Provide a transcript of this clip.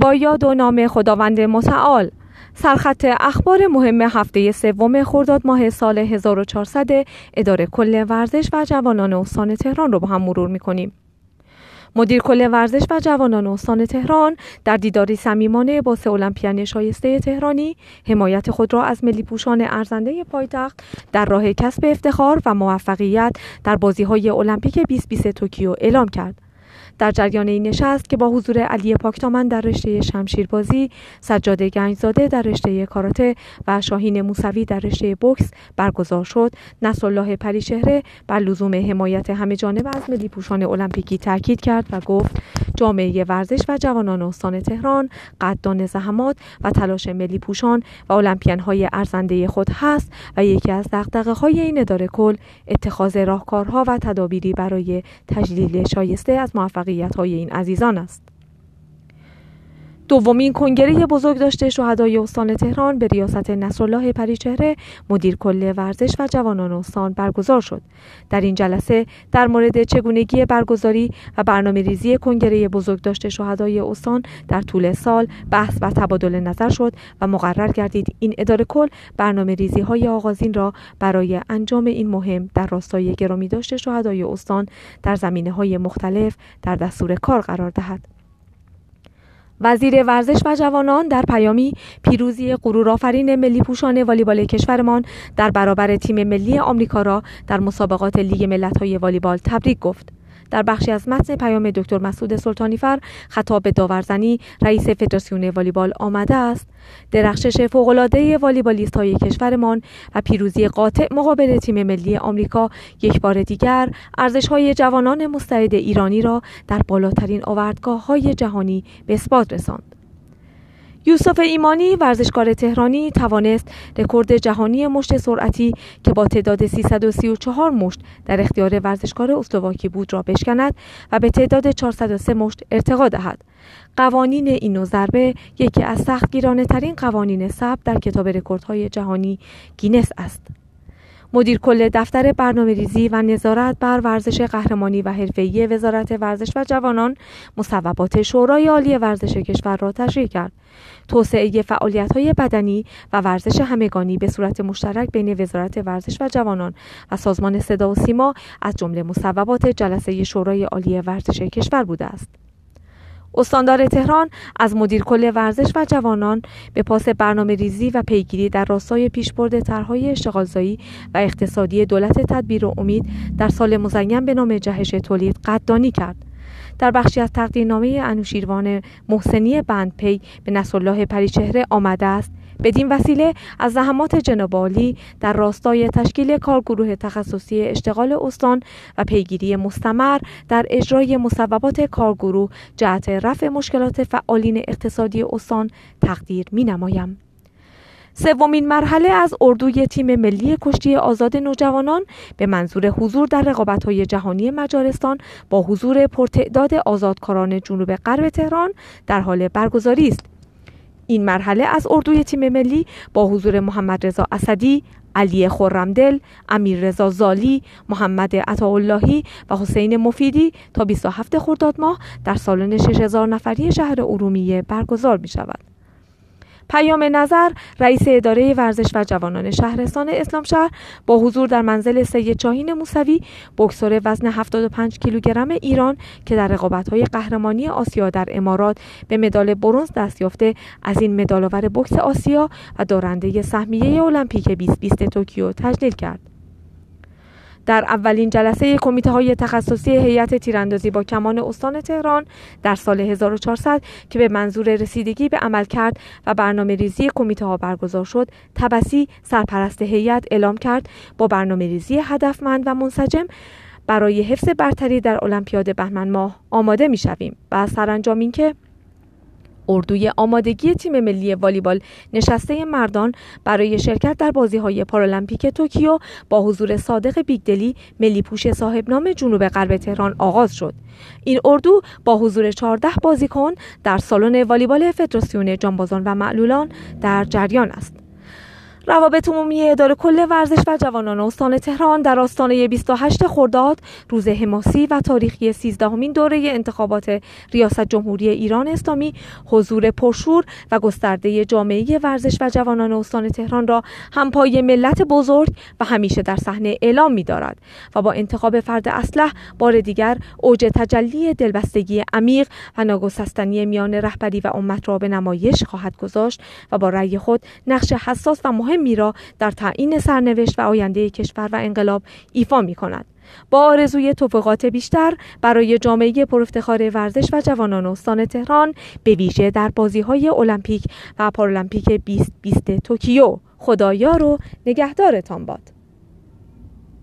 با یاد و نام خداوند متعال سرخط اخبار مهم هفته سوم خرداد ماه سال 1400 اداره کل ورزش و جوانان استان تهران رو با هم مرور می‌کنیم. مدیر کل ورزش و جوانان استان تهران در دیداری صمیمانه با سه المپیان شایسته تهرانی حمایت خود را از ملی پوشان ارزنده پایتخت در راه کسب افتخار و موفقیت در بازی های المپیک 2020 توکیو اعلام کرد. در جریان این نشست که با حضور علی پاکتامن در رشته شمشیربازی، سجاد گنجزاده در رشته کاراته و شاهین موسوی در رشته بوکس برگزار شد، نصرالله پریچهره بر لزوم حمایت همه جانب از ملی پوشان المپیکی تاکید کرد و گفت جامعه ورزش و جوانان استان تهران قدردان زحمات و تلاش ملی پوشان و المپیان های ارزنده خود هست و یکی از دقدقه های این اداره کل اتخاذ راهکارها و تدابیری برای تجلیل شایسته از موفقیت های این عزیزان است. دومین کنگره بزرگ داشته شهدای استان تهران به ریاست نصرالله پریچهره مدیر کل ورزش و جوانان استان برگزار شد. در این جلسه در مورد چگونگی برگزاری و برنامه ریزی کنگره بزرگ داشته شهدای استان در طول سال بحث و تبادل نظر شد و مقرر گردید این اداره کل برنامه ریزی های آغازین را برای انجام این مهم در راستای گرامی داشته شهدای استان در زمینه های مختلف در دستور کار قرار دهد. وزیر ورزش و جوانان در پیامی پیروزی غرورآفرین ملی پوشان والیبال کشورمان در برابر تیم ملی آمریکا را در مسابقات لیگ ملت‌های والیبال تبریک گفت. در بخشی از متن پیام دکتر مسعود سلطانیفر خطاب به داورزنی رئیس فدراسیون والیبال آمده است. درخشش فوق‌العاده والیبالیست های کشورمان و پیروزی قاطع مقابل تیم ملی آمریکا یک بار دیگر ارزش های جوانان مستعد ایرانی را در بالاترین آوردگاه های جهانی به اثبات رساند. یوسف ایمانی ورزشکار تهرانی توانست رکورد جهانی مشت سرعتی که با تعداد 334 مشت در اختیار ورزشکار اسلواکی بود را بشکند و به تعداد 403 مشت ارتقا دهد. قوانین این نوع ضربه یکی از سختگیرانه ترین قوانین ثبت در کتاب رکوردهای جهانی گینس است. مدیر کل دفتر برنامه ریزی و نظارت بر ورزش قهرمانی و حرفه‌ای وزارت ورزش و جوانان مصوبات شورای عالی ورزش کشور را تشریح کرد. توسعه های بدنی و ورزش همگانی به صورت مشترک بین وزارت ورزش و جوانان و سازمان صدا و سیما از جمله مصوبات جلسه شورای عالی ورزش کشور بوده است. استاندار تهران از مدیر کل ورزش و جوانان به پاس برنامه ریزی و پیگیری در راستای پیشبرد طرحهای اشتغالزایی و اقتصادی دولت تدبیر و امید در سال مزین به نام جهش تولید قدردانی کرد. در بخشی از تقدیرنامه انوشیروان محسنی بندپی به نصرالله پریچهره آمده است بدین وسیله از زحمات جناب در راستای تشکیل کارگروه تخصصی اشتغال استان و پیگیری مستمر در اجرای مصوبات کارگروه جهت رفع مشکلات فعالین اقتصادی استان تقدیر می نمایم. سومین مرحله از اردوی تیم ملی کشتی آزاد نوجوانان به منظور حضور در رقابت‌های جهانی مجارستان با حضور پرتعداد آزادکاران جنوب غرب تهران در حال برگزاری است. این مرحله از اردوی تیم ملی با حضور محمد رضا اسدی، علی خرمدل، امیر رضا زالی، محمد عطااللهی و حسین مفیدی تا 27 خرداد ماه در سالن 6000 نفری شهر ارومیه برگزار می شود. پیام نظر رئیس اداره ورزش و جوانان شهرستان اسلام شهر با حضور در منزل سید چاهین موسوی بکسور وزن 75 کیلوگرم ایران که در رقابت‌های قهرمانی آسیا در امارات به مدال برنز دست یافته از این مدالآور بکس آسیا و دارنده سهمیه المپیک 2020 توکیو تجلیل کرد. در اولین جلسه کمیته های تخصصی هیئت تیراندازی با کمان استان تهران در سال 1400 که به منظور رسیدگی به عمل کرد و برنامه ریزی کمیته ها برگزار شد تبسی سرپرست هیئت اعلام کرد با برنامه ریزی هدفمند و منسجم برای حفظ برتری در المپیاد بهمن ماه آماده می شویم و سرانجام اینکه اردوی آمادگی تیم ملی والیبال نشسته مردان برای شرکت در بازی های پارالمپیک توکیو با حضور صادق بیگدلی ملی پوش صاحب نام جنوب غرب تهران آغاز شد. این اردو با حضور 14 بازیکن در سالن والیبال فدراسیون جانبازان و معلولان در جریان است. روابط عمومی اداره کل ورزش و جوانان استان تهران در آستانه 28 خرداد روز حماسی و تاریخی 13 دوره انتخابات ریاست جمهوری ایران اسلامی حضور پرشور و گسترده جامعه ورزش و جوانان استان تهران را همپای ملت بزرگ و همیشه در صحنه اعلام می دارد و با انتخاب فرد اسلح بار دیگر اوج تجلی دلبستگی عمیق و ناگسستنی میان رهبری و امت را به نمایش خواهد گذاشت و با رأی خود نقش حساس و مهمی را در تعیین سرنوشت و آینده کشور و انقلاب ایفا می کند. با آرزوی توفیقات بیشتر برای جامعه پرافتخار ورزش و جوانان استان تهران به ویژه در بازی های المپیک و پارالمپیک 2020 توکیو خدایا رو نگهدارتان باد